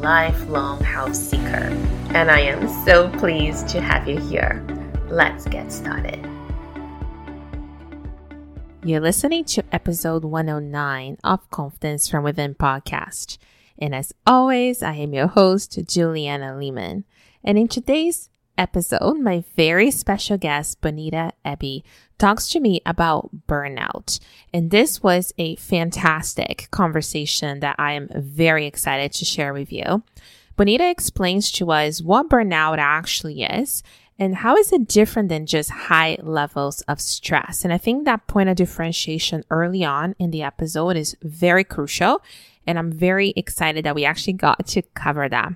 lifelong house seeker. And I am so pleased to have you here. Let's get started. You're listening to episode 109 of Confidence from Within podcast. And as always, I am your host, Juliana Lehman. And in today's episode, my very special guest, Bonita Ebby, talks to me about burnout. And this was a fantastic conversation that I am very excited to share with you. Bonita explains to us what burnout actually is and how is it different than just high levels of stress. And I think that point of differentiation early on in the episode is very crucial. And I'm very excited that we actually got to cover that.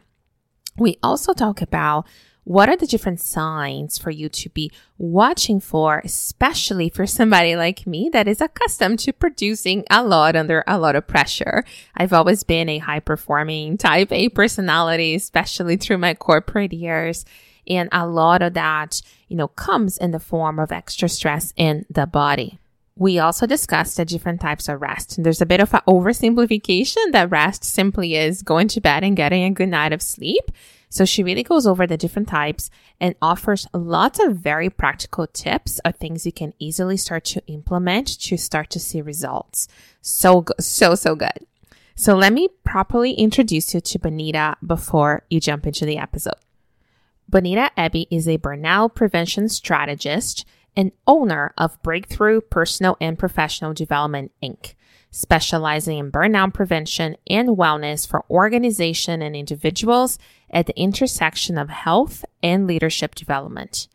We also talk about what are the different signs for you to be watching for, especially for somebody like me that is accustomed to producing a lot under a lot of pressure? I've always been a high performing type A personality, especially through my corporate years. And a lot of that, you know, comes in the form of extra stress in the body. We also discussed the different types of rest. And there's a bit of an oversimplification that rest simply is going to bed and getting a good night of sleep. So she really goes over the different types and offers lots of very practical tips of things you can easily start to implement to start to see results. So, so, so good. So let me properly introduce you to Bonita before you jump into the episode. Bonita Ebby is a burnout prevention strategist and owner of Breakthrough Personal and Professional Development, Inc specializing in burnout prevention and wellness for organization and individuals at the intersection of health and leadership development.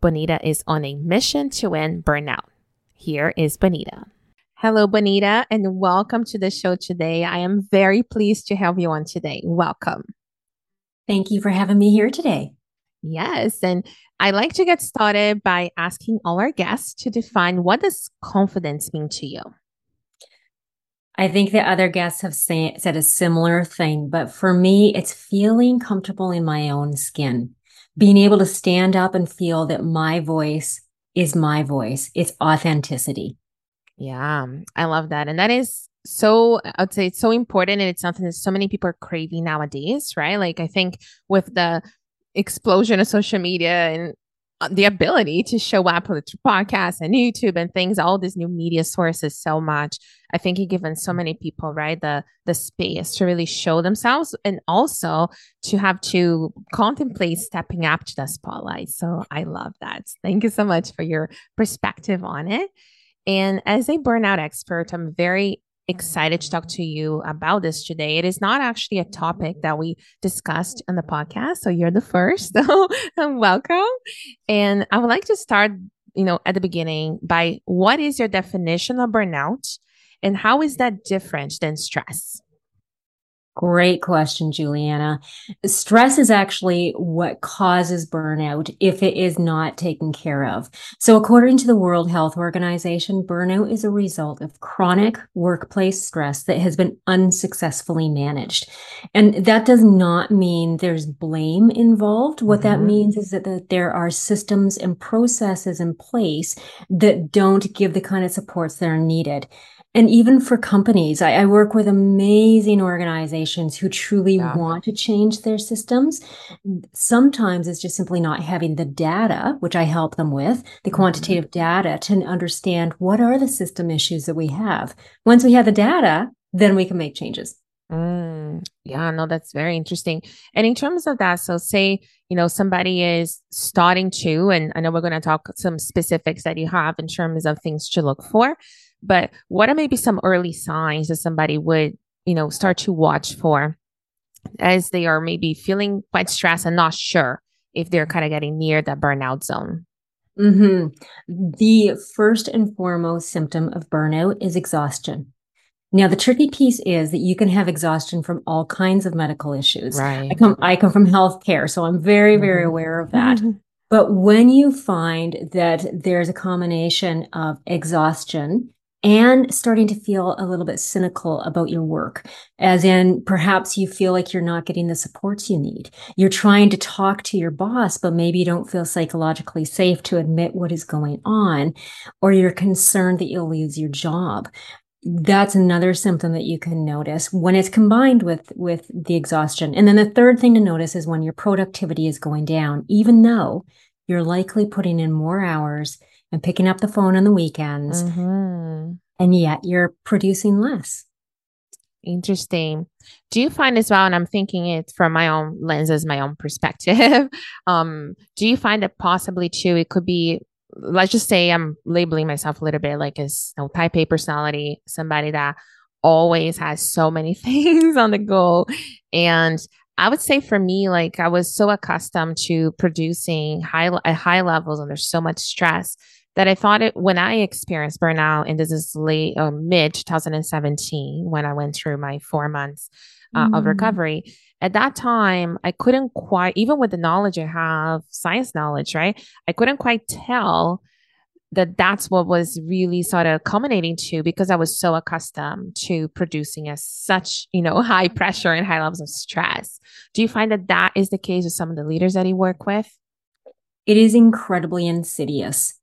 Bonita is on a mission to end burnout. Here is Bonita. Hello, Bonita, and welcome to the show today. I am very pleased to have you on today. Welcome. Thank you for having me here today. Yes, and I'd like to get started by asking all our guests to define what does confidence mean to you? I think the other guests have say, said a similar thing, but for me, it's feeling comfortable in my own skin, being able to stand up and feel that my voice is my voice. It's authenticity. Yeah, I love that. And that is so, I'd say it's so important. And it's something that so many people are craving nowadays, right? Like, I think with the explosion of social media and Uh, the ability to show up with podcasts and YouTube and things, all these new media sources so much. I think it given so many people, right, the the space to really show themselves and also to have to contemplate stepping up to the spotlight. So I love that. Thank you so much for your perspective on it. And as a burnout expert, I'm very excited to talk to you about this today. It is not actually a topic that we discussed on the podcast, so you're the first. So welcome. And I would like to start, you know, at the beginning by what is your definition of burnout and how is that different than stress? Great question, Juliana. Stress is actually what causes burnout if it is not taken care of. So, according to the World Health Organization, burnout is a result of chronic workplace stress that has been unsuccessfully managed. And that does not mean there's blame involved. What mm-hmm. that means is that, that there are systems and processes in place that don't give the kind of supports that are needed and even for companies I, I, work with amazing organizations who truly yeah. want to change their systems. Sometimes it's just simply not having the data which i help them with the mm-hmm. quantitative data to understand what are the system issues that we have. Once we have the data then we can make changes. Mm, yeah no that's very interesting. And in terms of that so say you know somebody is starting to and i know we're going to talk some specifics that you have in terms of things to look for but what are maybe some early signs that somebody would, you know, start to watch for as they are maybe feeling quite stressed and not sure if they're kind of getting near that burnout zone? Mm-hmm. The first and foremost symptom of burnout is exhaustion. Now, the tricky piece is that you can have exhaustion from all kinds of medical issues. Right. I come, I come from healthcare, so I'm very, very Mhm. aware of that. But when you find that there's a combination of exhaustion and starting to feel a little bit cynical about your work, as in perhaps you feel like you're not getting the supports you need. You're trying to talk to your boss, but maybe you don't feel psychologically safe to admit what is going on, or you're concerned that you'll lose your job that's another symptom that you can notice when it's combined with with the exhaustion and then the third thing to notice is when your productivity is going down even though you're likely putting in more hours and picking up the phone on the weekends Mhm. and yet you're producing less Interesting. Do you find as well, and I'm thinking it from my own lenses, my own perspective. um, do you find that possibly too, it could be, let's just say I'm labeling myself a little bit like as you know, type A personality, somebody that always has so many things on the go. And I would say for me, like I was so accustomed to producing high at high levels under so much stress that I thought it when I experienced burnout, and this is late or mid 2017 when I went through my four months uh, of Mm. recovery. At that time, I couldn't quite, even with the knowledge I have, science knowledge, right? I couldn't quite tell that that's what was really sort of culminating to because I was so accustomed to producing as such, you know, high pressure and high levels of stress. Do you find that that is the case with some of the leaders that you work with? it is incredibly insidious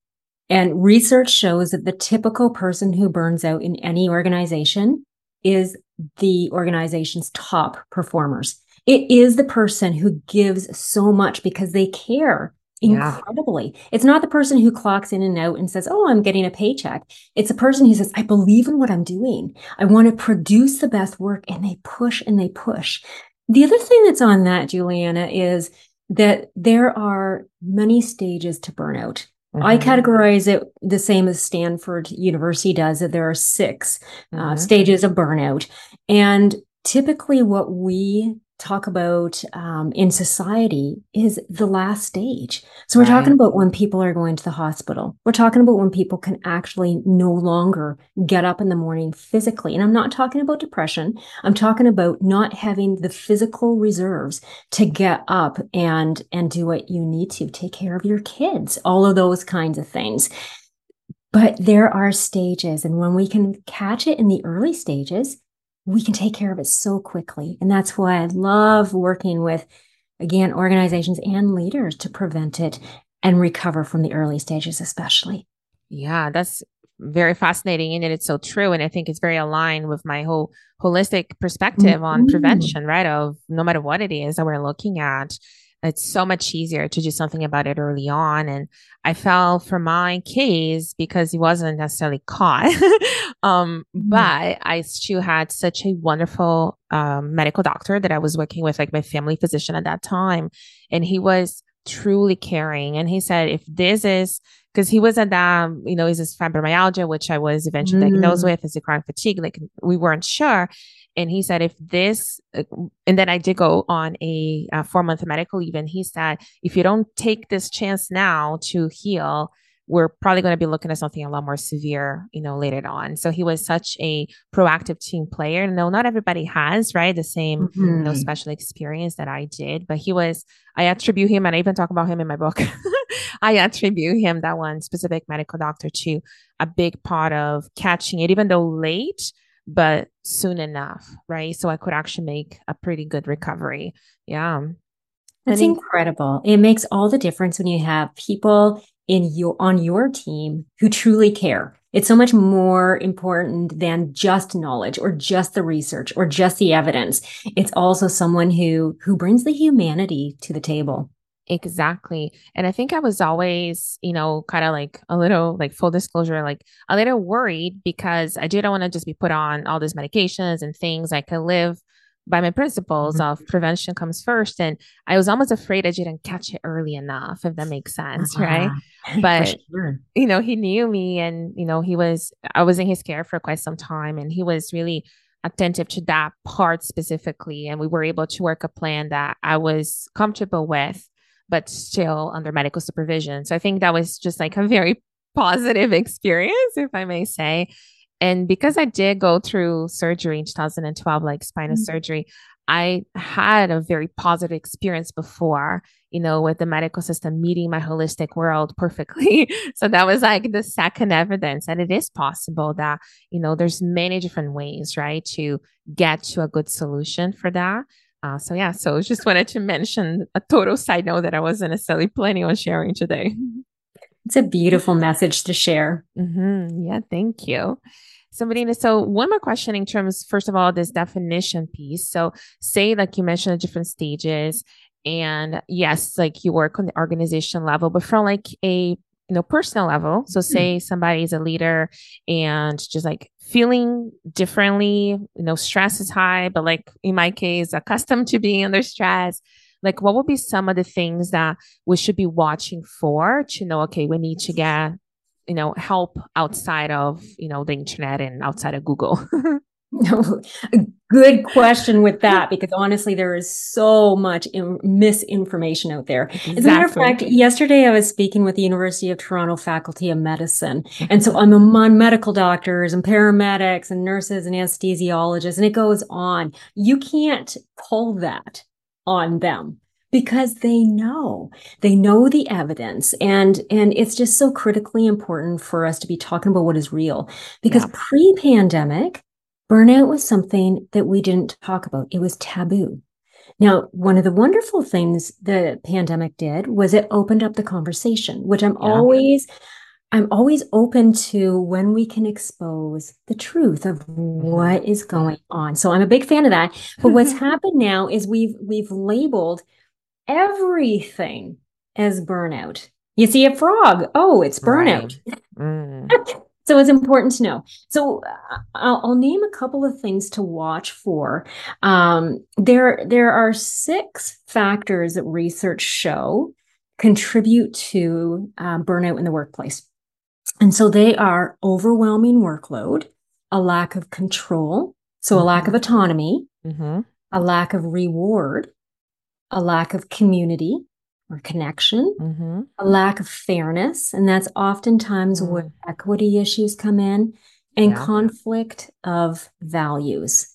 and research shows that the typical person who burns out in any organization is the organization's top performers. It is the person who gives so much because they care Yeah. incredibly. It's not the person who clocks in and out and says, Oh, I'm getting a paycheck. It's a person who says, I believe in what I'm doing. I want to produce the best work. And they push and they push. The other thing that's on that, Juliana, is that there are many stages to burnout. I Mhm. categorize it the same as Stanford University does, that there are 6 uh, Mhm. stages of burnout. And typically, what we talk about um, in society is the last stage. So, we're talking about when people are going to the hospital. We're talking about when people can actually no longer get up in the morning physically. And I'm not talking about depression, I'm talking about not having the physical reserves to get up and and do what you need to take care of your kids all of those kinds of things but there are stages and when we can catch it in the early stages we can take care of it so quickly and that's why i love working with again organizations and leaders to prevent it and recover from the early stages especially Yeah, that's very fascinating and it's so true. And I think it's very aligned with my whole holistic perspective on Mhm. prevention, right? Of no matter what it is that we're looking at, it's so much easier to do something about it early on. And I fell for my case because he wasn't necessarily caught. um, Mhm. but I still had such a wonderful um, medical doctor that I was working with, like my family physician at that time. And he was truly caring. And he said, if this is because he was at that, you know, is this fibromyalgia, which I was eventually diagnosed Mm. with, is it chronic fatigue? Like we weren't sure. And he said, if this, uh, and then I did go on a, uh four month medical leave, and he said, if you don't take this chance now to heal, we're probably going to be looking at something a lot more severe, you know, later on. So he was such a proactive team player. No, not everybody has, right? The same, you know, Mhm. special experience that I did, but he was, I attribute him, and I even talk about him in my book. I attribute him, that one specific medical doctor, to a big part of catching it, even though late, but soon enough, right? So I could actually make a pretty good recovery. Yeah. That's incredible. It makes all the difference when you have people in your on your team who truly care. It's so much more important than just knowledge or just the research or just the evidence. It's also someone who who brings the humanity to the table. Exactly. And I think I was always, you know, kind of like a little, like full disclosure, like a little worried because I didn't want to just be put on all these medications and things. I could live by my principles Mhm. of prevention comes first. And I was almost afraid I didn't catch it early enough, if that makes sense, right? Ah, for But- sure. you know, he knew me and, you know, he was, I was in his care for quite some time and he was really attentive to that part specifically. And we were able to work a plan that I was comfortable with, but still under medical supervision. So I think that was just like a very positive experience, if I may say. And because I did go through surgery in 2012, like spinal mm-hmm. surgery, I had a very positive experience before, you know, with the medical system meeting my holistic world perfectly. so that was like the second evidence that it is possible that, you know, there's many different ways, right, to get to a good solution for that. Uh, so yeah, so just wanted to mention a total side note that I wasn't necessarily planning on sharing today. It's a beautiful message to share. Mm-hmm. Yeah, thank you. So, Marina, so one more question in terms, first of all, this definition piece. So, say, like you mentioned, the different stages, and yes, like you work on the organization level, but from like a you know personal level. So, hmm. say somebody is a leader and just like feeling differently, you know, stress is high, but like in my case, accustomed to being under stress. Like, what would be some of the things that we should be watching for to know, okay, we need to get you know help outside of you know the internet and outside of google good question with that because honestly there is so much in- misinformation out there. Exactly. as a matter of fact yesterday i was speaking with the university of toronto faculty of medicine. Mm-hmm. And so i'm among medical doctors and paramedics and nurses and anesthesiologists and it goes on. You can't pull that on them because they know. They know the evidence and and it's just so critically important for us to be talking about what is real. Because yeah. pre-pandemic burnout was something that we didn't talk about it was taboo now one of the wonderful things the pandemic did was it opened up the conversation which i'm yeah. always i'm always open to when we can expose the truth of what is going on so i'm a big fan of that but what's happened now is we've we've labeled everything as burnout. You see a frog, oh, it's burnout. Right. Mm. so it's important to know. So uh, I'll, I'll, name a couple of things to watch for. Um, there, there are six factors that research show contribute to uh, burnout in the workplace. And so they are overwhelming workload, a lack of control, so a lack of mm-hmm. autonomy, mm-hmm. a lack of reward, a lack of community or connection, mm-hmm. a lack of fairness. And that's oftentimes mm. where equity issues come in and yeah. conflict of values.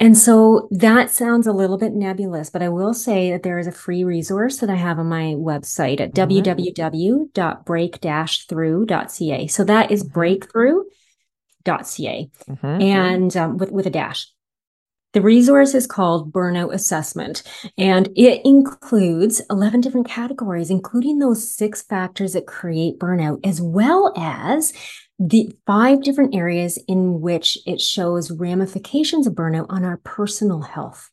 And so that sounds a little bit nebulous, but I will say that there is a free resource that I have on my website at mm-hmm. www.break-through.ca. So that is mm-hmm. breakthrough.ca mm-hmm. and um, with, with a dash. The resource is called Burnout Assessment, and it includes 11 different categories, including those six factors that create burnout, as well as the five different areas in which it shows ramifications of burnout on our personal health.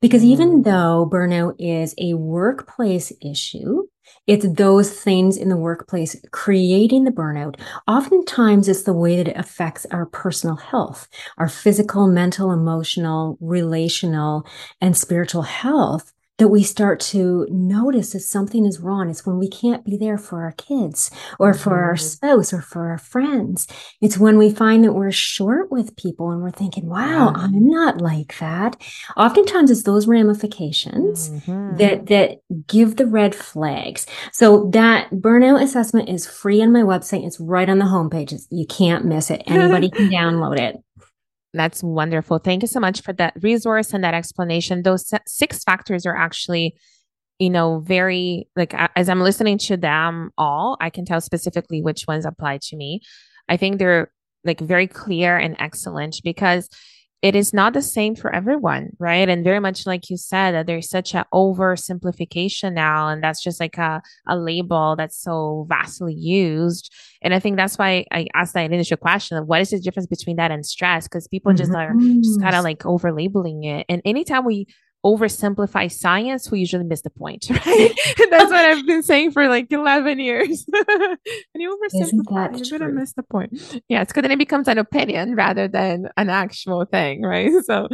Because even mm. though burnout is a workplace issue, it's those things in the workplace creating the burnout. Oftentimes, it's the way that it affects our personal health, our physical, mental, emotional, relational, and spiritual health that we start to notice that something is wrong. It's when we can't be there for our kids or for mm-hmm. our spouse or for our friends. It's when we find that we're short with people and we're thinking, wow, mm-hmm. I'm not like that. Oftentimes it's those ramifications mm-hmm. that, that give the red flags. So that burnout assessment is free on my website. It's right on the homepage. It's, you can't miss it. Anybody can download it. That's wonderful. Thank you so much for that resource and that explanation. Those six factors are actually, you know, very like as I'm listening to them all, I can tell specifically which ones apply to me. I think they're like very clear and excellent because it is not the same for everyone, right? And very much like you said, that there's such an oversimplification now, and that's just like a, a label that's so vastly used. And I think that's why I asked that initial question of what is the difference between that and stress? Because people mm-hmm. just are just kind of like over labeling it. And anytime we oversimplify science, we usually miss the point, right? That's what I've been saying for like 11 years. and you oversimplify, you're going to miss the point. Yeah, it's because then it becomes an opinion rather than an actual thing, right? So,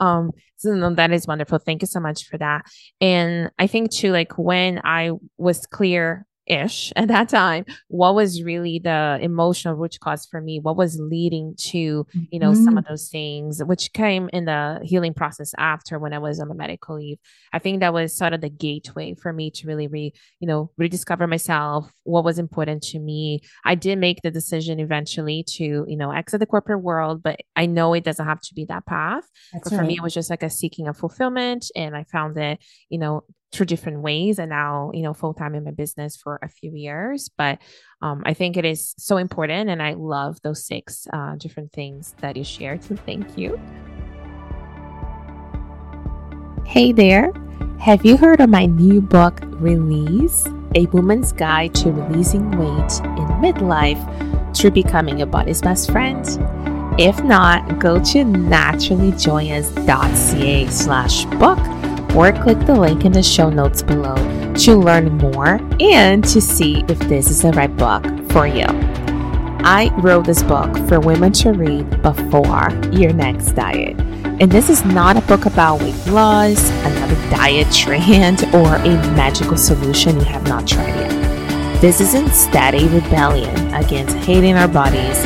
um, so no, that is wonderful. Thank you so much for that. And I think too, like when I was clear ish at that time what was really the emotional root cause for me what was leading to you know mm-hmm. some of those things which came in the healing process after when i was on the medical leave i think that was sort of the gateway for me to really re you know rediscover myself what was important to me i did make the decision eventually to you know exit the corporate world but i know it doesn't have to be that path That's but right. for me it was just like a seeking of fulfillment and i found it you know through different ways and now you know full time in my business for a few years but um, i think it is so important and i love those six uh, different things that you shared so thank you. Hey there. Have you heard of my new book release? A woman's guide to releasing weight in midlife through becoming your body's best friend. If not go to naturallyjoyous.ca slash book or click the link in the show notes below to learn more and to see if this is the right book for you. I wrote this book for women to read before your next diet. And this is not a book about weight loss, another diet trend, or a magical solution you have not tried yet. This is instead a rebellion against hating our bodies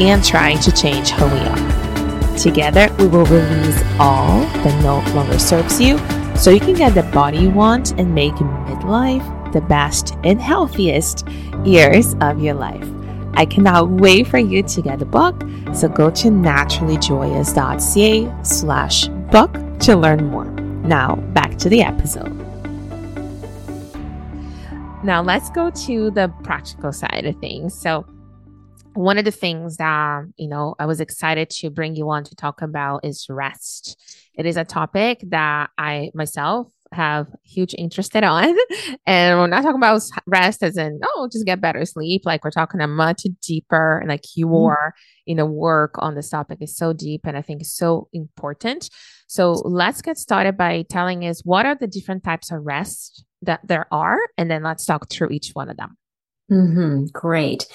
and trying to change who we are. Together, we will release all that no longer serves you so you can get the body you want and make midlife the best and healthiest years of your life. I cannot wait for you to get the book. So go to naturallyjoyous.ca slash book to learn more. Now back to the episode. Now let's go to the practical side of things. So one of the things that you know I was excited to bring you on to talk about is rest. It is a topic that I myself have huge interest on. And we're not talking about rest as in, oh, just get better sleep. Like we're talking a much deeper and like mm-hmm. your, you know, work on this topic is so deep and I think is so important. So let's get started by telling us what are the different types of rest that there are, and then let's talk through each one of them. Mm-hmm. Great.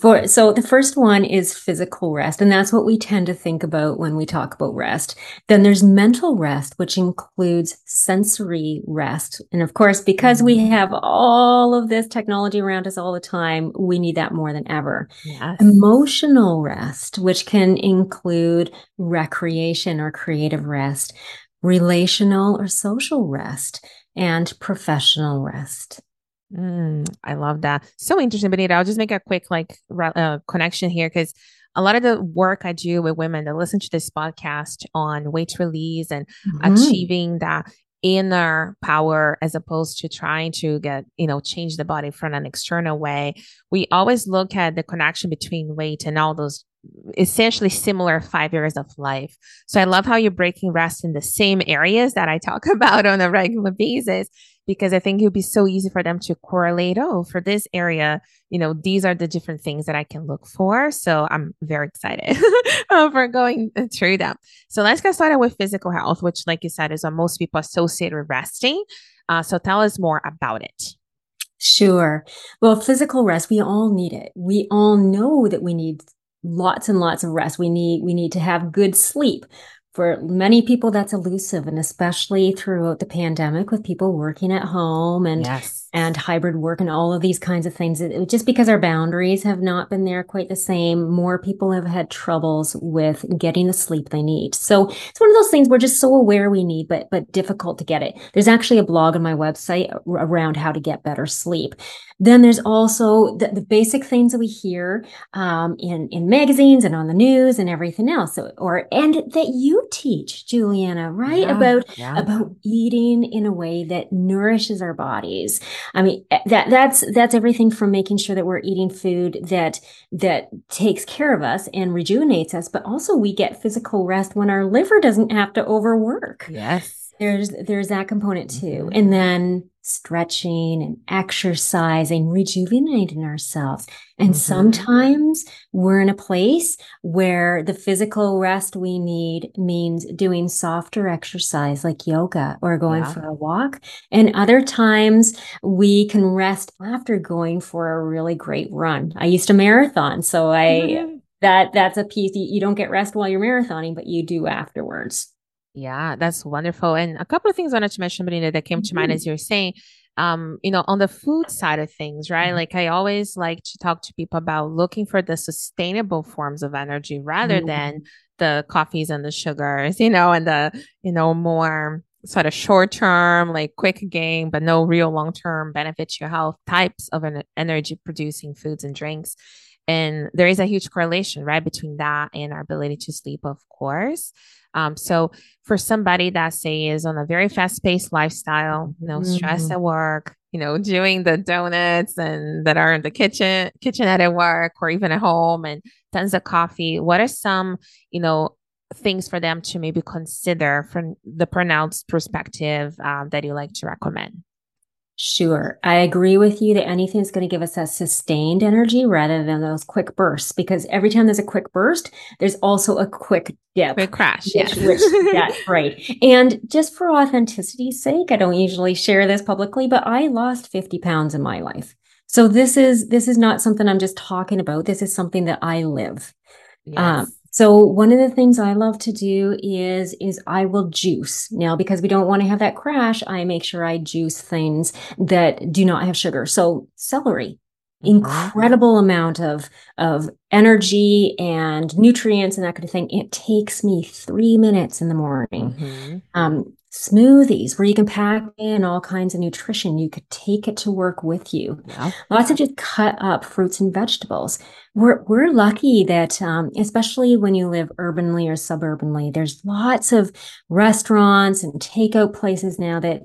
For so the first one is physical rest, and that's what we tend to think about when we talk about rest. Then there's mental rest, which includes sensory rest, and of course, because we mm-hmm. have all of this technology around us all the time, we need that more than ever. Yes. Emotional rest, which can include recreation or creative rest, relational or social rest, and professional rest. Mm, I love that. So interesting, Bonita. I'll just make a quick like uh, connection here because a lot of the work I do with women that listen to this podcast on weight release and mm-hmm. achieving that inner power as opposed to trying to get you know change the body from an external way we always look at the connection between weight and all those essentially similar five areas of life. So I love how you're breaking rest in the same areas that I talk about on a regular basis, because I think it would be so easy for them to correlate. Oh, for this area, you know, these are the different things that I can look for. So I'm very excited for going through them. So let's get started with physical health, which, like you said, is what most people associate with resting. Uh, so tell us more about it. Sure. Well, physical rest, we all need it. We all know that we need lots and lots of rest. We need we need to have good sleep. For many people, that's elusive, and especially throughout the pandemic with people working at home and yes and hybrid work and all of these kinds of things. It, just because our boundaries have not been there quite the same, more people have had troubles with getting the sleep they need. So it's one of those things we're just so aware we need, but but difficult to get it. There's actually a blog on my website around how to get better sleep. Then there's also the, the basic things that we hear um, in in magazines and on the news and everything else. So, or and that you teach, Juliana, right? Yeah, about yeah. about eating in a way that nourishes our bodies. I mean, eh, that that's that's everything from making sure that we're eating food that that takes care of us and rejuvenates us, but also we get physical rest when our liver doesn't have to overwork. Yes there's there's that component too mm-hmm. and then stretching and exercising rejuvenating ourselves and mm-hmm. sometimes we're in a place where the physical rest we need means doing softer exercise like yoga or going yeah. for a walk and other times we can rest after going for a really great run i used to marathon so i mm-hmm. that that's a piece you don't get rest while you're marathoning but you do afterwards yeah, that's wonderful. And a couple of things I wanted to mention, Bonita, that came to mm-hmm. mind as you were saying. um, you know, on the food side of things, right? Mm-hmm. Like I always like to talk to people about looking for the sustainable forms of energy rather mm-hmm. than the coffees and the sugars, you know, and the, you know, more sort of short term, like quick gain, but no real long term benefit to your health types of an energy producing foods and drinks. And there is a huge correlation, right, between that and our ability to sleep, of course. Um, so for somebody that say is on a very fast paced lifestyle, you know, mm-hmm. stress at work, you know, doing the donuts and that are in the kitchen, kitchenette at work or even at home and tons of coffee. What are some, you know, things for them to maybe consider from the pronounced perspective um, that you like to recommend? Sure. I agree with you that anything is going to give us a sustained energy rather than those quick bursts, because every time there's a quick burst, there's also a quick dip. Quick crash. Which, yeah. which, yeah, right. And just for authenticity's sake, I don't usually share this publicly, but I lost 50 pounds in my life. So this is this is not something I'm just talking about. This is something that I live. Yes. Um, so one of the things I love to do is is I will juice. Now because we don't want to have that crash, I make sure I juice things that do not have sugar. So celery, mm-hmm. incredible amount of of energy and nutrients and that kind of thing. It takes me three minutes in the morning. Mm-hmm. Um, smoothies where you can pack in all kinds of nutrition. You could take it to work with you. Yeah. Lots of just cut up fruits and vegetables. We're we're lucky that, um, especially when you live urbanly or suburbanly, there's lots of restaurants and takeout places now that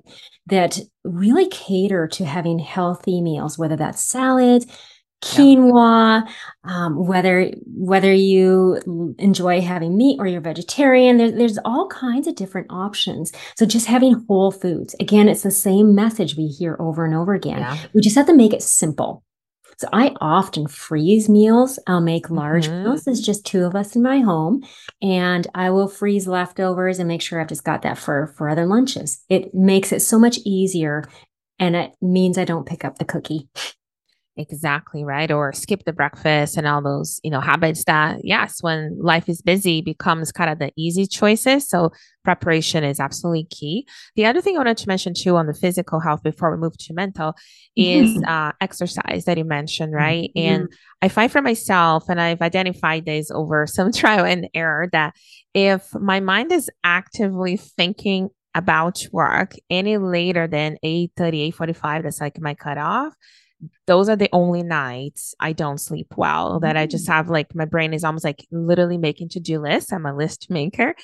that really cater to having healthy meals, whether that's salads, quinoa, um, whether whether you enjoy having meat or you're vegetarian. There, there's all kinds of different options. So just having whole foods. Again, it's the same message we hear over and over again. Yeah. We just have to make it simple. So I often freeze meals. I'll make large mm-hmm. meals. There's just two of us in my home, and I will freeze leftovers and make sure I've just got that for for other lunches. It makes it so much easier, and it means I don't pick up the cookie. Exactly, right? Or skip the breakfast and all those, you know, habits that, yes, when life is busy becomes kind of the easy choices. So preparation is absolutely key. The other thing I wanted to mention too on the physical health before we move to mental is uh, exercise that you mentioned, right? Mm-hmm. And I find for myself, and I've identified this over some trial and error, that if my mind is actively thinking about work any later than 8 30, 8 45, that's like my cutoff those are the only nights I don't sleep well. That I just mm. have like my brain is almost like literally making to do lists. I'm a list maker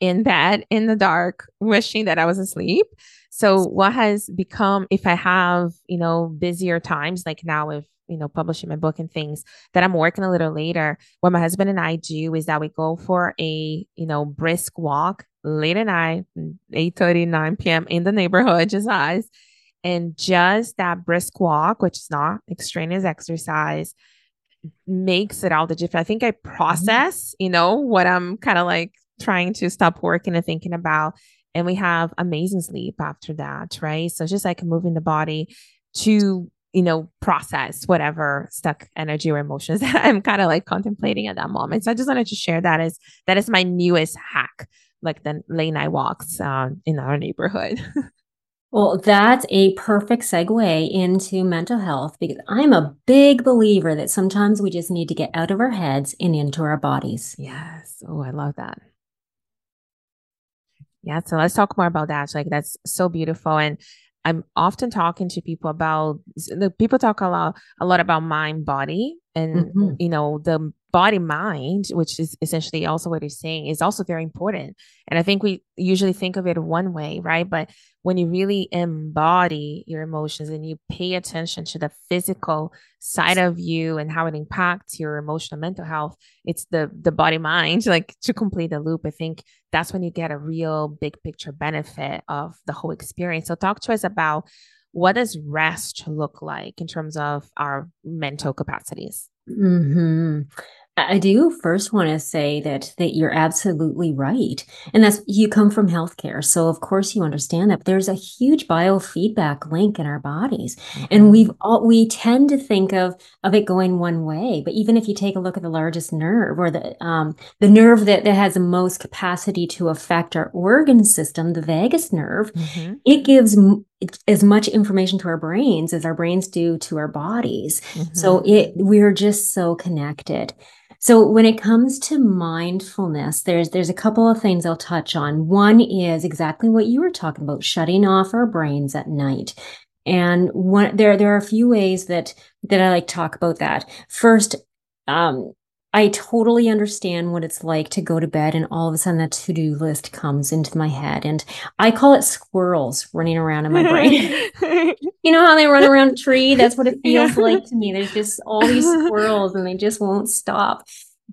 in bed in the dark, wishing that I was asleep. So what has become if I have, you know, busier times like now with you know publishing my book and things that i'm working a little later what my husband and i do is that we go for a you know brisk walk late at night 8 30 9 p.m in the neighborhood just us and just that brisk walk, which is not extraneous exercise, makes it all the difference. I think I mm-hmm. process, you know, what I'm kind of like trying to stop working and thinking about. And we have amazing sleep after that, right? So just like moving the body to, you know, process whatever stuck energy or emotions that I'm kind of like contemplating at that moment. So I just wanted to share that as that is my newest hack, like the late night walks uh, in our neighborhood. Well, that's a perfect segue into mental health because I'm a big believer that sometimes we just need to get out of our heads and into our bodies. Yes. Oh, I love that. Yeah. So let's talk more about that. Like, that's so beautiful. And I'm often talking to people about the people talk a lot, a lot about mind body and, mm-hmm. you know, the body mind, which is essentially also what you're saying, is also very important. And I think we usually think of it one way, right? But when you really embody your emotions and you pay attention to the physical side of you and how it impacts your emotional mental health, it's the the body mind, like to complete the loop. I think that's when you get a real big picture benefit of the whole experience. So talk to us about what does rest look like in terms of our mental capacities? Mm-hmm. I do first want to say that that you're absolutely right. And that's you come from healthcare. So of course you understand that. There's a huge biofeedback link in our bodies. Mm-hmm. And we've all we tend to think of of it going one way. But even if you take a look at the largest nerve or the um the nerve that, that has the most capacity to affect our organ system, the vagus nerve, mm-hmm. it gives as much information to our brains as our brains do to our bodies. Mm-hmm. So it we're just so connected. So when it comes to mindfulness, there's there's a couple of things I'll touch on. One is exactly what you were talking about, shutting off our brains at night. And one there there are a few ways that that I like talk about that. First, um, I totally understand what it's like to go to bed and all of a sudden that to do list comes into my head. And I call it squirrels running around in my brain. you know how they run around a tree? That's what it feels yeah. like to me. There's just all these squirrels and they just won't stop.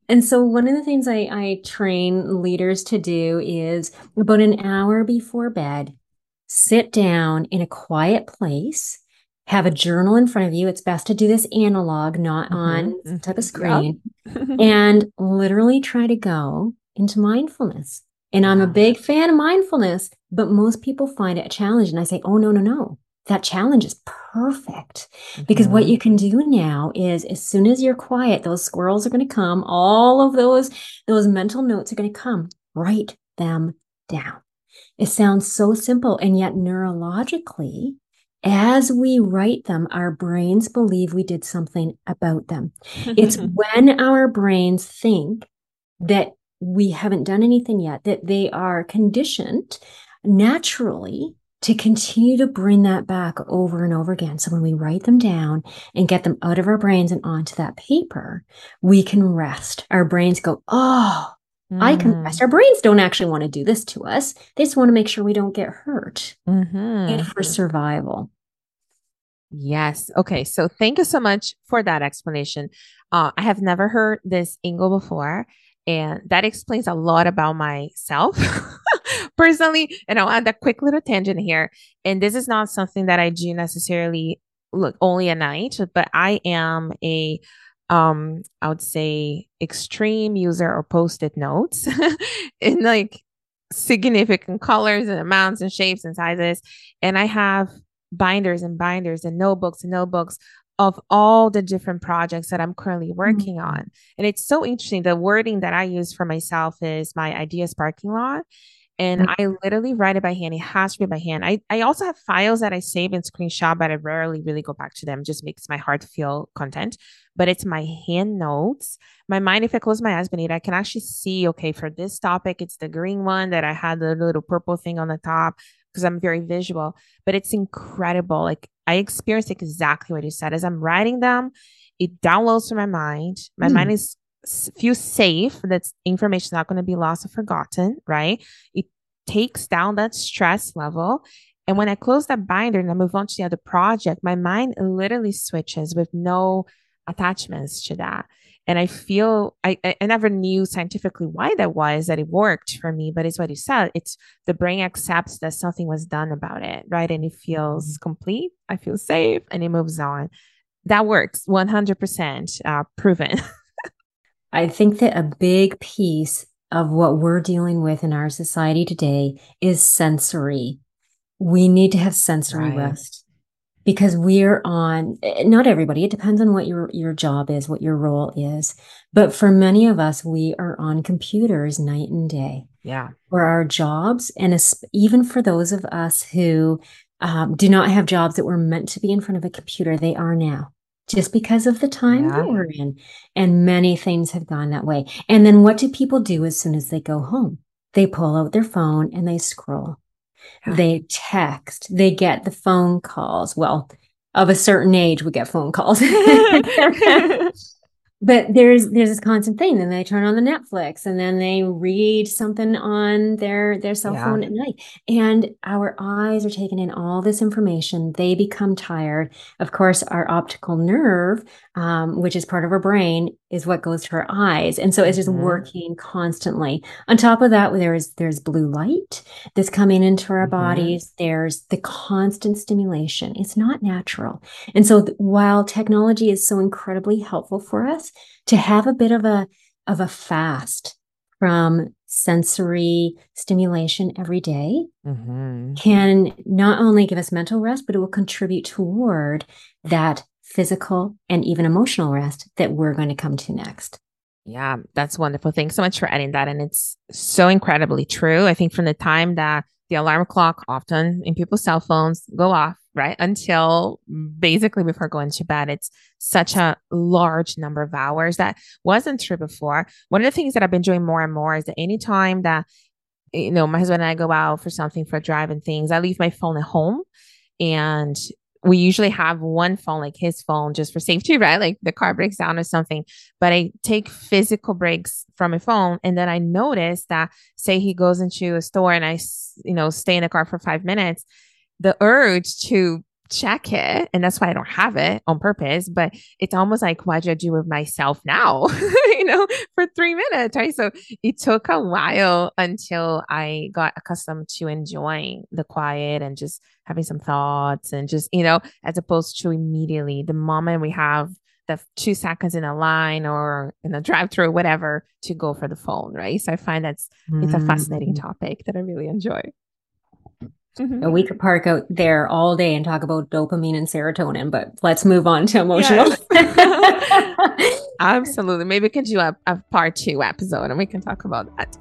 And so, one of the things I, I train leaders to do is about an hour before bed, sit down in a quiet place have a journal in front of you. It's best to do this analog, not mm-hmm. on some type of screen, yep. and literally try to go into mindfulness. And I'm a big fan of mindfulness, but most people find it a challenge. And I say, oh, no, no, no. That challenge is perfect mm-hmm. because what mm-hmm. you can do now is as soon as you're quiet, those squirrels are going to come. All of those, those mental notes are going to come. Write them down. It sounds so simple. And yet neurologically, as we write them, our brains believe we did something about them. it's when our brains think that we haven't done anything yet, that they are conditioned naturally to continue to bring that back over and over again. So when we write them down and get them out of our brains and onto that paper, we can rest. Our brains go, Oh, mm. I can rest. Mm. Our brains don't actually want to do this to us. They just want to make sure we don't get hurt mm-hmm. and for survival. Yes. Okay. So thank you so much for that explanation. Uh, I have never heard this angle before, and that explains a lot about myself personally. And I'll add a quick little tangent here. And this is not something that I do necessarily look only at night, but I am a um I would say extreme user or post-it notes in like significant colors and amounts and shapes and sizes. And I have binders and binders and notebooks and notebooks of all the different projects that I'm currently mm-hmm. working mm-hmm. on. And it's so interesting. The wording that I use for myself is my ideas parking lot. And mm-hmm. I literally write it by hand. It has to be by hand. I, I also have files that I save and screenshot, but I rarely really go back to them. It just makes my heart feel content. But it's my hand notes. My mind, if I close my eyes, Bonita, I can actually see, okay, for this topic, it's the green one that I had the little purple thing on the top because I'm very visual, but it's incredible. Like I experienced exactly what you said. As I'm writing them, it downloads to my mind. My mm. mind is feels safe. That information is not going to be lost or forgotten, right? It takes down that stress level. And when I close that binder and I move on to the other project, my mind literally switches with no attachments to that and I feel I, I never knew scientifically why that was that it worked for me, but it's what you said. It's the brain accepts that something was done about it, right? And it feels mm-hmm. complete. I feel safe, and it moves on. That works, one hundred percent uh, proven. I think that a big piece of what we're dealing with in our society today is sensory. We need to have sensory right. rest because we're on not everybody it depends on what your your job is what your role is but for many of us we are on computers night and day yeah. for our jobs and even for those of us who um, do not have jobs that were meant to be in front of a computer they are now just because of the time yeah. that we're in and many things have gone that way. And then what do people do as soon as they go home? They pull out their phone and they scroll they text, they get the phone calls. Well, of a certain age, we get phone calls. but there's there's this constant thing then they turn on the netflix and then they read something on their their cell yeah. phone at night and our eyes are taking in all this information they become tired of course our optical nerve um, which is part of our brain is what goes to our eyes and so it's just mm-hmm. working constantly on top of that there's there's blue light that's coming into our mm-hmm. bodies there's the constant stimulation it's not natural and so th- while technology is so incredibly helpful for us to have a bit of a of a fast from sensory stimulation every day mm-hmm. can not only give us mental rest, but it will contribute toward that physical and even emotional rest that we're going to come to next. Yeah, that's wonderful. Thanks so much for adding that. And it's so incredibly true. I think from the time that the alarm clock often in people's cell phones go off, right? Until basically before going to bed. It's such a large number of hours that wasn't true before. One of the things that I've been doing more and more is that anytime that you know, my husband and I go out for something for a drive and things, I leave my phone at home and we usually have one phone, like his phone, just for safety, right? Like the car breaks down or something. But I take physical breaks from my phone. And then I notice that, say, he goes into a store and I, you know, stay in the car for five minutes, the urge to check it and that's why i don't have it on purpose but it's almost like what do i do with myself now you know for three minutes right so it took a while until i got accustomed to enjoying the quiet and just having some thoughts and just you know as opposed to immediately the moment we have the two seconds in a line or in a drive through whatever to go for the phone right so i find that's mm-hmm. it's a fascinating mm. topic that i really enjoy Mm-hmm. We could park out there all day and talk about dopamine and serotonin, but let's move on to emotional. Yes. Absolutely. Maybe we can do a, a part two episode and we can talk about that.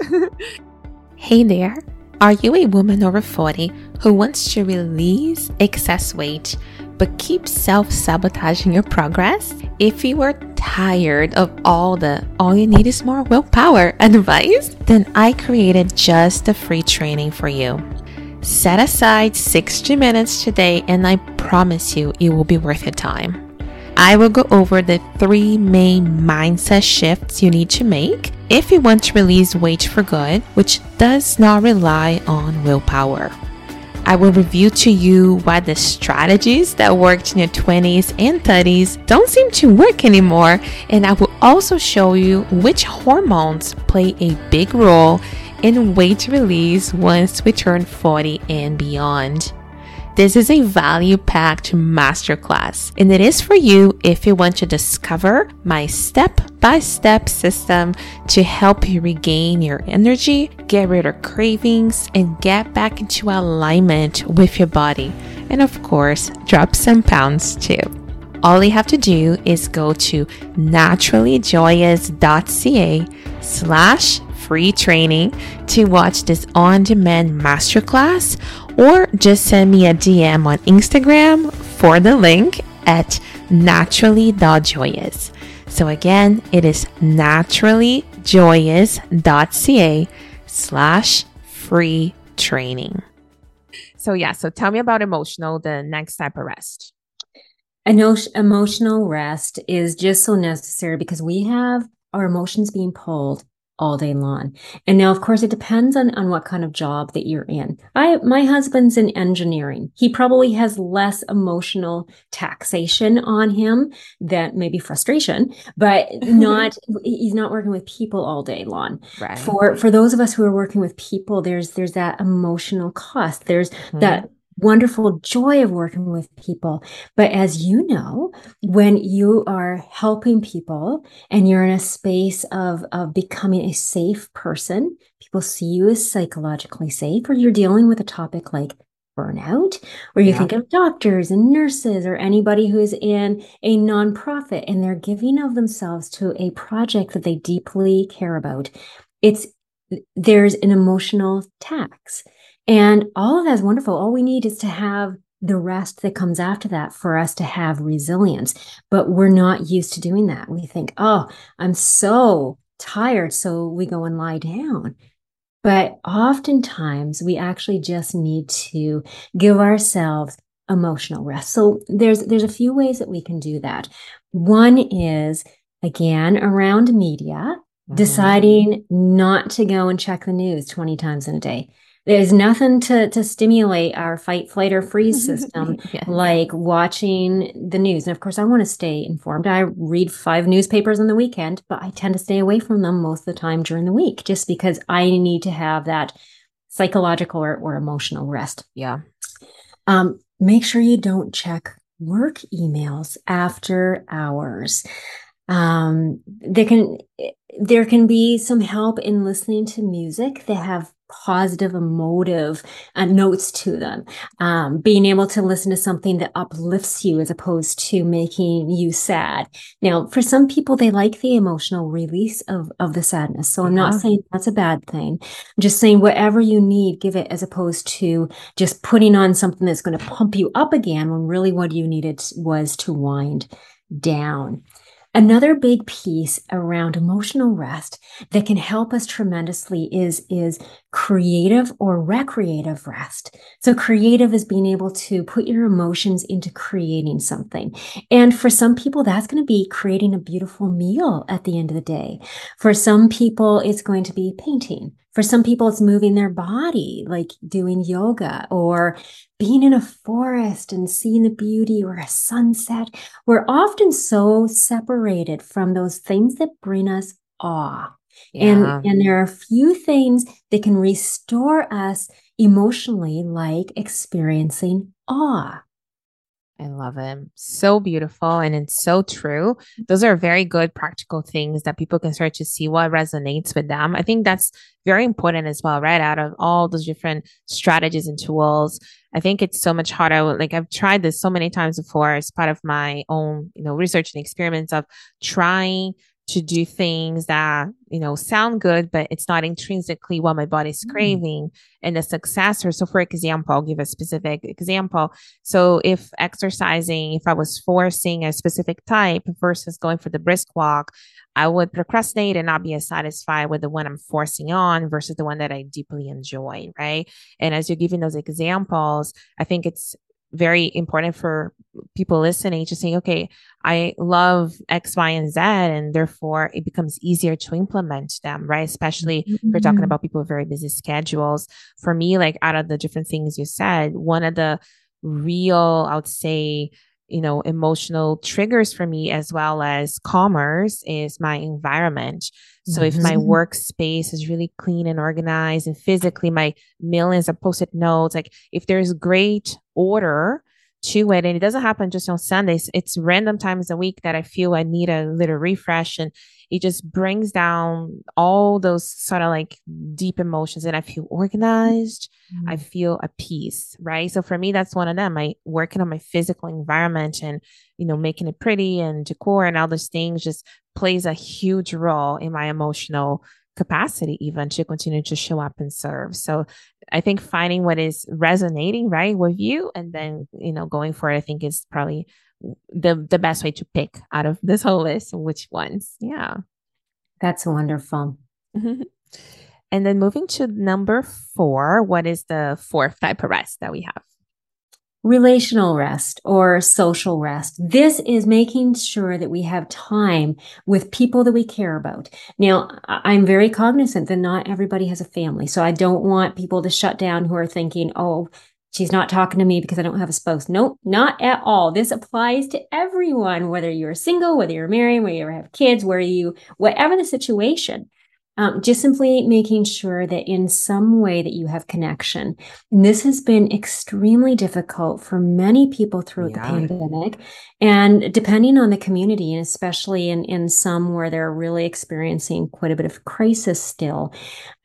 hey there. Are you a woman over 40 who wants to release excess weight but keep self sabotaging your progress? If you are tired of all the all you need is more willpower advice, then I created just a free training for you. Set aside 60 minutes today, and I promise you it will be worth your time. I will go over the three main mindset shifts you need to make if you want to release weight for good, which does not rely on willpower. I will review to you why the strategies that worked in your 20s and 30s don't seem to work anymore, and I will also show you which hormones play a big role in weight release once we turn 40 and beyond. This is a value packed masterclass, and it is for you if you want to discover my step by step system to help you regain your energy, get rid of cravings, and get back into alignment with your body. And of course, drop some pounds too. All you have to do is go to naturallyjoyous.ca slash free training to watch this on demand masterclass or just send me a DM on Instagram for the link at naturally.joyous. So again, it is naturallyjoyous.ca slash free training. So yeah, so tell me about emotional, the next type of rest. Emotional rest is just so necessary because we have our emotions being pulled all day long. And now, of course, it depends on, on what kind of job that you're in. I, my husband's in engineering. He probably has less emotional taxation on him than maybe frustration, but not, he's not working with people all day long. Right. For, for those of us who are working with people, there's, there's that emotional cost. There's mm-hmm. that wonderful joy of working with people. But as you know, when you are helping people and you're in a space of, of becoming a safe person, people see you as psychologically safe, or you're dealing with a topic like burnout, or you yeah. think of doctors and nurses or anybody who is in a nonprofit and they're giving of themselves to a project that they deeply care about. It's there's an emotional tax and all of that is wonderful. All we need is to have the rest that comes after that for us to have resilience. But we're not used to doing that. We think, oh, I'm so tired. So we go and lie down. But oftentimes we actually just need to give ourselves emotional rest. So there's there's a few ways that we can do that. One is again around media, mm-hmm. deciding not to go and check the news 20 times in a day there's nothing to to stimulate our fight flight or freeze system yeah. like watching the news. And of course i want to stay informed. I read five newspapers on the weekend but i tend to stay away from them most of the time during the week just because i need to have that psychological or, or emotional rest. Yeah. Um, make sure you don't check work emails after hours. Um, there can there can be some help in listening to music. That have positive emotive uh, notes to them. Um, being able to listen to something that uplifts you as opposed to making you sad. Now for some people they like the emotional release of of the sadness. So i'm yeah. not saying that's a bad thing. I'm just saying whatever you need give it as opposed to just putting on something that's going to pump you up again when really what you needed was to wind down Another big piece around emotional rest that can help us tremendously is, is creative or recreative rest. So creative is being able to put your emotions into creating something. And for some people, that's going to be creating a beautiful meal at the end of the day. For some people, it's going to be painting. For some people, it's moving their body, like doing yoga or being in a forest and seeing the beauty or a sunset. We're often so separated from those things that bring us awe. Yeah. And, and there are a few things that can restore us emotionally, like experiencing awe. I love it. So beautiful and it's so true. Those are very good practical things that people can start to see what resonates with them. I think that's very important as well, right? Out of all those different strategies and tools, I think it's so much harder. Like I've tried this so many times before as part of my own, you know, research and experiments of trying to do things that you know sound good but it's not intrinsically what my body's mm. craving and the successor so for example i'll give a specific example. So if exercising if i was forcing a specific type versus going for the brisk walk i would procrastinate and not be as satisfied with the one i'm forcing on versus the one that i deeply enjoy right? And as you're giving those examples i think it's very important for people listening to say, okay, I love X, Y, and Z, and therefore it becomes easier to implement them, right? Especially mm-hmm. if we're talking mm-hmm. about people with very busy schedules. For me, like out of the different things you said, one of the real, I would say, you know, emotional triggers for me as well as commerce is my environment. So mm-hmm. if my mm-hmm. workspace is really clean and organized and physically my millions of post-it notes, like if there's great order to it and it doesn't happen just on Sundays, it's random times a week that I feel I need a little refresh and it just brings down all those sort of like deep emotions and I feel organized. Mm-hmm. I feel a peace, right? So for me, that's one of them. I working on my physical environment and, you know, making it pretty and decor and all those things just plays a huge role in my emotional capacity even to continue to show up and serve. So I think finding what is resonating right with you and then, you know, going for it, I think is probably the the best way to pick out of this whole list which ones. Yeah. That's wonderful. and then moving to number four, what is the fourth type of rest that we have? relational rest or social rest. This is making sure that we have time with people that we care about. Now, I'm very cognizant that not everybody has a family. So I don't want people to shut down who are thinking, oh, she's not talking to me because I don't have a spouse. Nope, not at all. This applies to everyone, whether you're single, whether you're married, whether you have kids, where you, whatever the situation. Um, just simply making sure that in some way that you have connection. And this has been extremely difficult for many people throughout yeah. the pandemic. And depending on the community, and especially in, in some where they're really experiencing quite a bit of crisis still,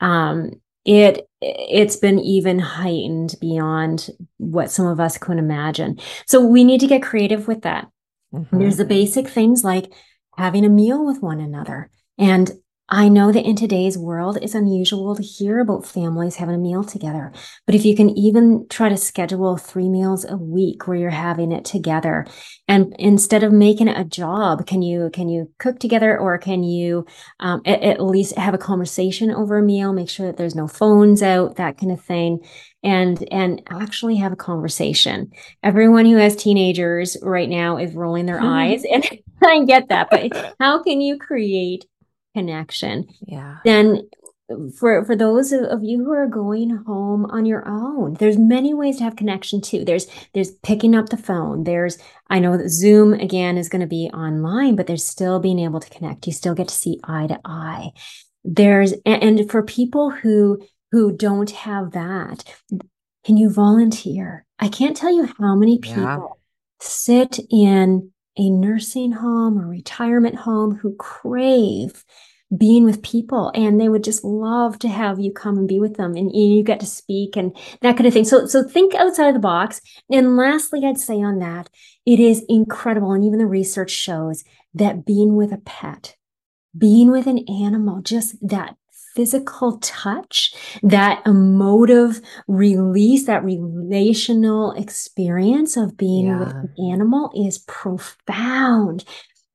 um, it it's been even heightened beyond what some of us could imagine. So we need to get creative with that. Mm-hmm. There's the basic things like having a meal with one another. And I know that in today's world, it's unusual to hear about families having a meal together. But if you can even try to schedule three meals a week where you're having it together, and instead of making it a job, can you can you cook together, or can you um, at, at least have a conversation over a meal? Make sure that there's no phones out, that kind of thing and and actually have a conversation. Everyone who has teenagers right now is rolling their eyes and I get that, but how can you create connection. Yeah. Then for for those of you who are going home on your own there's many ways to have connection too there's there's picking up the phone there's i know that zoom again is going to be online but there's still being able to connect you still get to see eye to eye there's and for people who who don't have that can you volunteer i can't tell you how many people yeah. sit in a nursing home or retirement home who crave being with people and they would just love to have you come and be with them and you get to speak and that kind of thing. So so think outside of the box. And lastly, I'd say on that, it is incredible and even the research shows that being with a pet, being with an animal, just that physical touch, that emotive release, that relational experience of being yeah. with an animal is profound.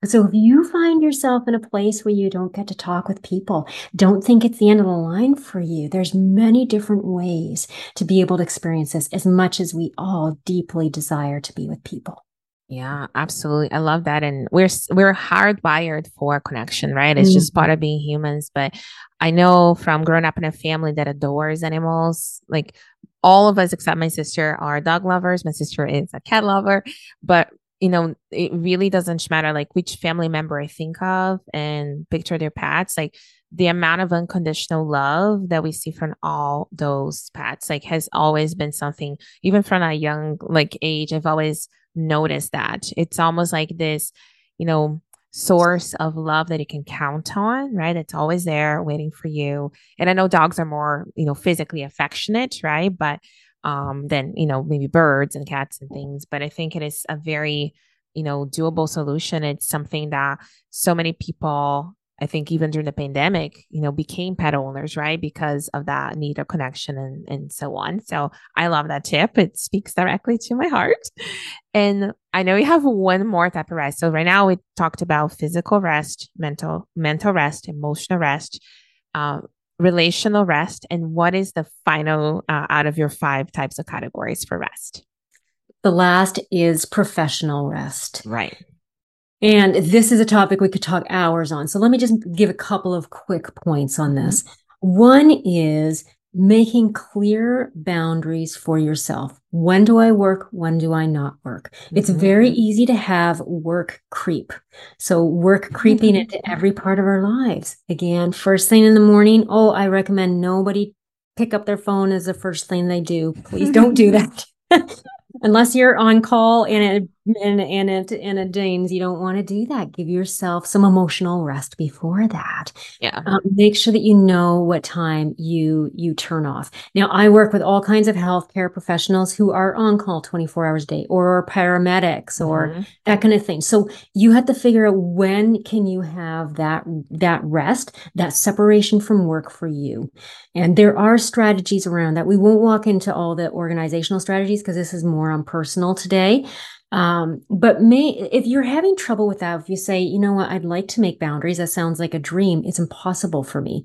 So if you find yourself in a place where you don't get to talk with people, don't think it's the end of the line for you. There's many different ways to be able to experience this as much as we all deeply desire to be with people. Yeah, absolutely. I love that. And we're we're hardwired for connection, right? It's mm-hmm. just part of being humans. But I know from growing up in a family that adores animals, like all of us except my sister are dog lovers. My sister is a cat lover, but you know, it really doesn't matter like which family member I think of and picture their pets. Like the amount of unconditional love that we see from all those pets, like has always been something, even from a young like age, I've always noticed that. It's almost like this, you know, source of love that you can count on, right? It's always there waiting for you. And I know dogs are more, you know, physically affectionate, right? But um, than you know maybe birds and cats and things. But I think it is a very you know doable solution. It's something that so many people I think even during the pandemic, you know, became pet owners, right? Because of that need of connection and, and so on. So I love that tip. It speaks directly to my heart. And I know you have one more type of rest. So right now we talked about physical rest, mental, mental rest, emotional rest. Uh, relational rest, and what is the final uh, out of your five types of categories for rest? The last is professional rest. Right. And this is a topic we could talk hours on. So let me just give a couple of quick points on this. One is making clear boundaries for yourself. When do I work? When do I not work? Mm-hmm. It's very easy to have work creep. So work creeping mm-hmm. into every part of our lives. Again, first thing in the morning. Oh, I recommend nobody pick up their phone as the first thing they do. Please don't do that. Unless you're on call and it and and it and it dings, you don't want to do that. Give yourself some emotional rest before that. Yeah. Um, make sure that you know what time you you turn off. Now, I work with all kinds of healthcare professionals who are on call 24 hours a day, or paramedics, or mm-hmm. that kind of thing. So you have to figure out when can you have that that rest, that separation from work for you. And there are strategies around that. We won't walk into all the organizational strategies because this is more on personal today. Um, but may if you're having trouble with that, if you say, you know what, I'd like to make boundaries, that sounds like a dream. It's impossible for me.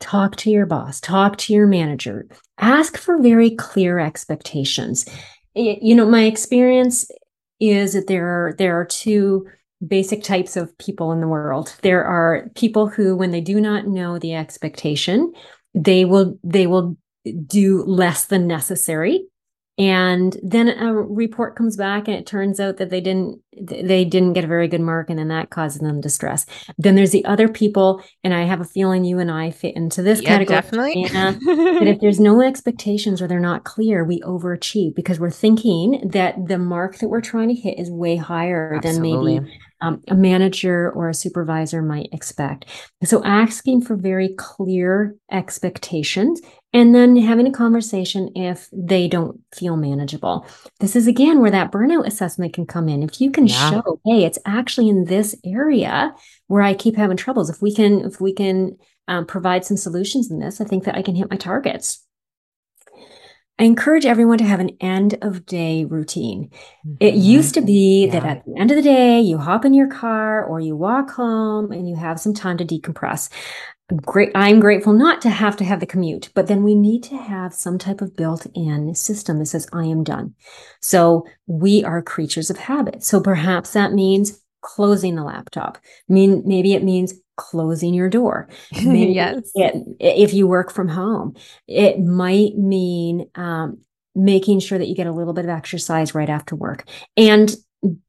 Talk to your boss, talk to your manager, ask for very clear expectations. You know, my experience is that there are there are two basic types of people in the world. There are people who, when they do not know the expectation, they will they will do less than necessary and then a report comes back and it turns out that they didn't they didn't get a very good mark and then that causes them distress then there's the other people and i have a feeling you and i fit into this yeah, category definitely and if there's no expectations or they're not clear we overachieve because we're thinking that the mark that we're trying to hit is way higher Absolutely. than maybe um, a manager or a supervisor might expect. So asking for very clear expectations and then having a conversation if they don't feel manageable. This is again where that burnout assessment can come in. If you can yeah. show, hey, it's actually in this area where I keep having troubles. If we can, if we can um, provide some solutions in this, I think that I can hit my targets. I encourage everyone to have an end of day routine. Mm-hmm. It used to be yeah. that at the end of the day, you hop in your car or you walk home and you have some time to decompress. Great. I'm grateful not to have to have the commute, but then we need to have some type of built in system that says, I am done. So we are creatures of habit. So perhaps that means closing the laptop. I mean, maybe it means closing your door. yes. It, if you work from home, it might mean um, making sure that you get a little bit of exercise right after work. And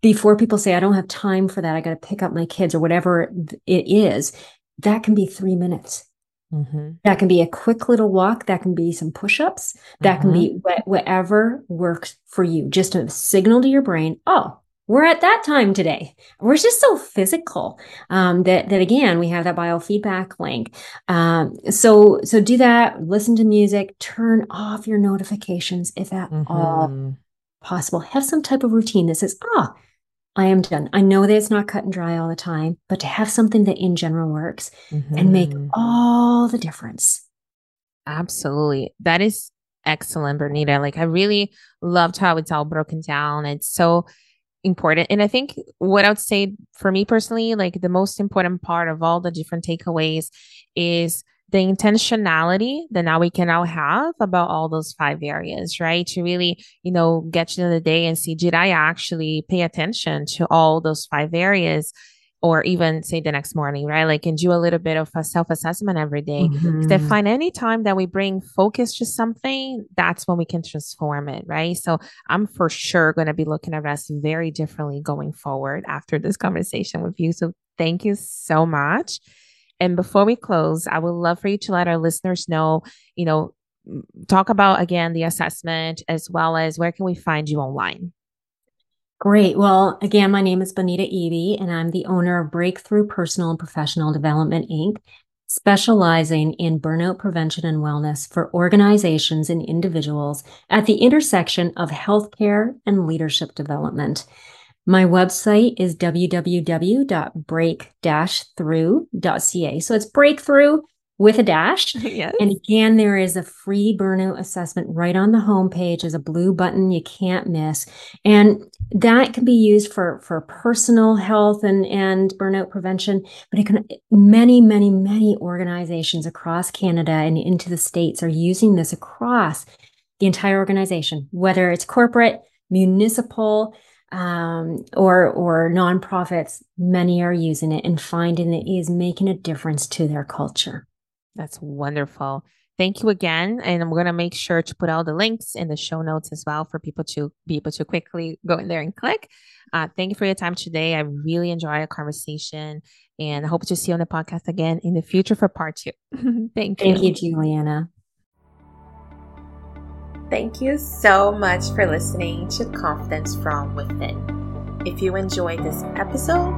before people say, I don't have time for that, I got to pick up my kids or whatever it is, that can be three minutes. Mm-hmm. That can be a quick little walk. That can be some push ups. That mm-hmm. can be wh- whatever works for you. Just a signal to your brain, oh, we're at that time today. We're just so physical um, that that again we have that biofeedback link. Um, so so do that. Listen to music. Turn off your notifications if at mm-hmm. all possible. Have some type of routine that says, ah. Oh, I am done. I know that it's not cut and dry all the time, but to have something that in general works mm-hmm. and make mm-hmm. all the difference. Absolutely. That is excellent, Bonita. Like I really loved how it's all broken down. It's so important. And I think what I would say for me personally, like the most important part of all the different takeaways is the intentionality that now we can now have about all those five areas, right? To really, you know, get to the, the day and see, did I actually pay attention to all those five areas? Or even say the next morning, right? Like, and do a little bit of a self assessment every day. Mm-hmm. Find any time that we bring focus to something, that's when we can transform it, right? So I'm for sure going to be looking at us very differently going forward after this conversation with you. So thank you so much. And before we close, I would love for you to let our listeners know, you know, talk about again the assessment as well as where can we find you online? Great. Well, again, my name is Bonita Eby, and I'm the owner of Breakthrough Personal and Professional Development, Inc., specializing in burnout prevention and wellness for organizations and individuals at the intersection of healthcare and leadership development. My website is www.break-through.ca. So it's breakthrough with a dash. yes. And again, there is a free burnout assessment right on the homepage as a blue button you can't miss. And that can be used for, for personal health and, and burnout prevention, but it can many, many, many organizations across Canada and into the States are using this across the entire organization, whether it's corporate, municipal, um, or or nonprofits, many are using it and finding it is making a difference to their culture. That's wonderful. Thank you again. And I'm going to make sure to put all the links in the show notes as well for people to be able to quickly go in there and click. Uh, thank you for your time today. I really enjoyed our conversation and I hope to see you on the podcast again in the future for part two. thank you. Thank you, Juliana. Thank you so much for listening to Confidence from Within. If you enjoyed this episode,